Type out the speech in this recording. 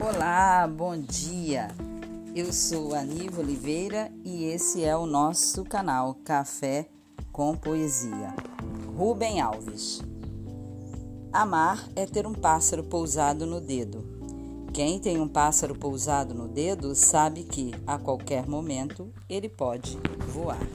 Olá, bom dia. Eu sou Aníbal Oliveira e esse é o nosso canal Café com Poesia. Rubem Alves. Amar é ter um pássaro pousado no dedo. Quem tem um pássaro pousado no dedo sabe que, a qualquer momento, ele pode voar.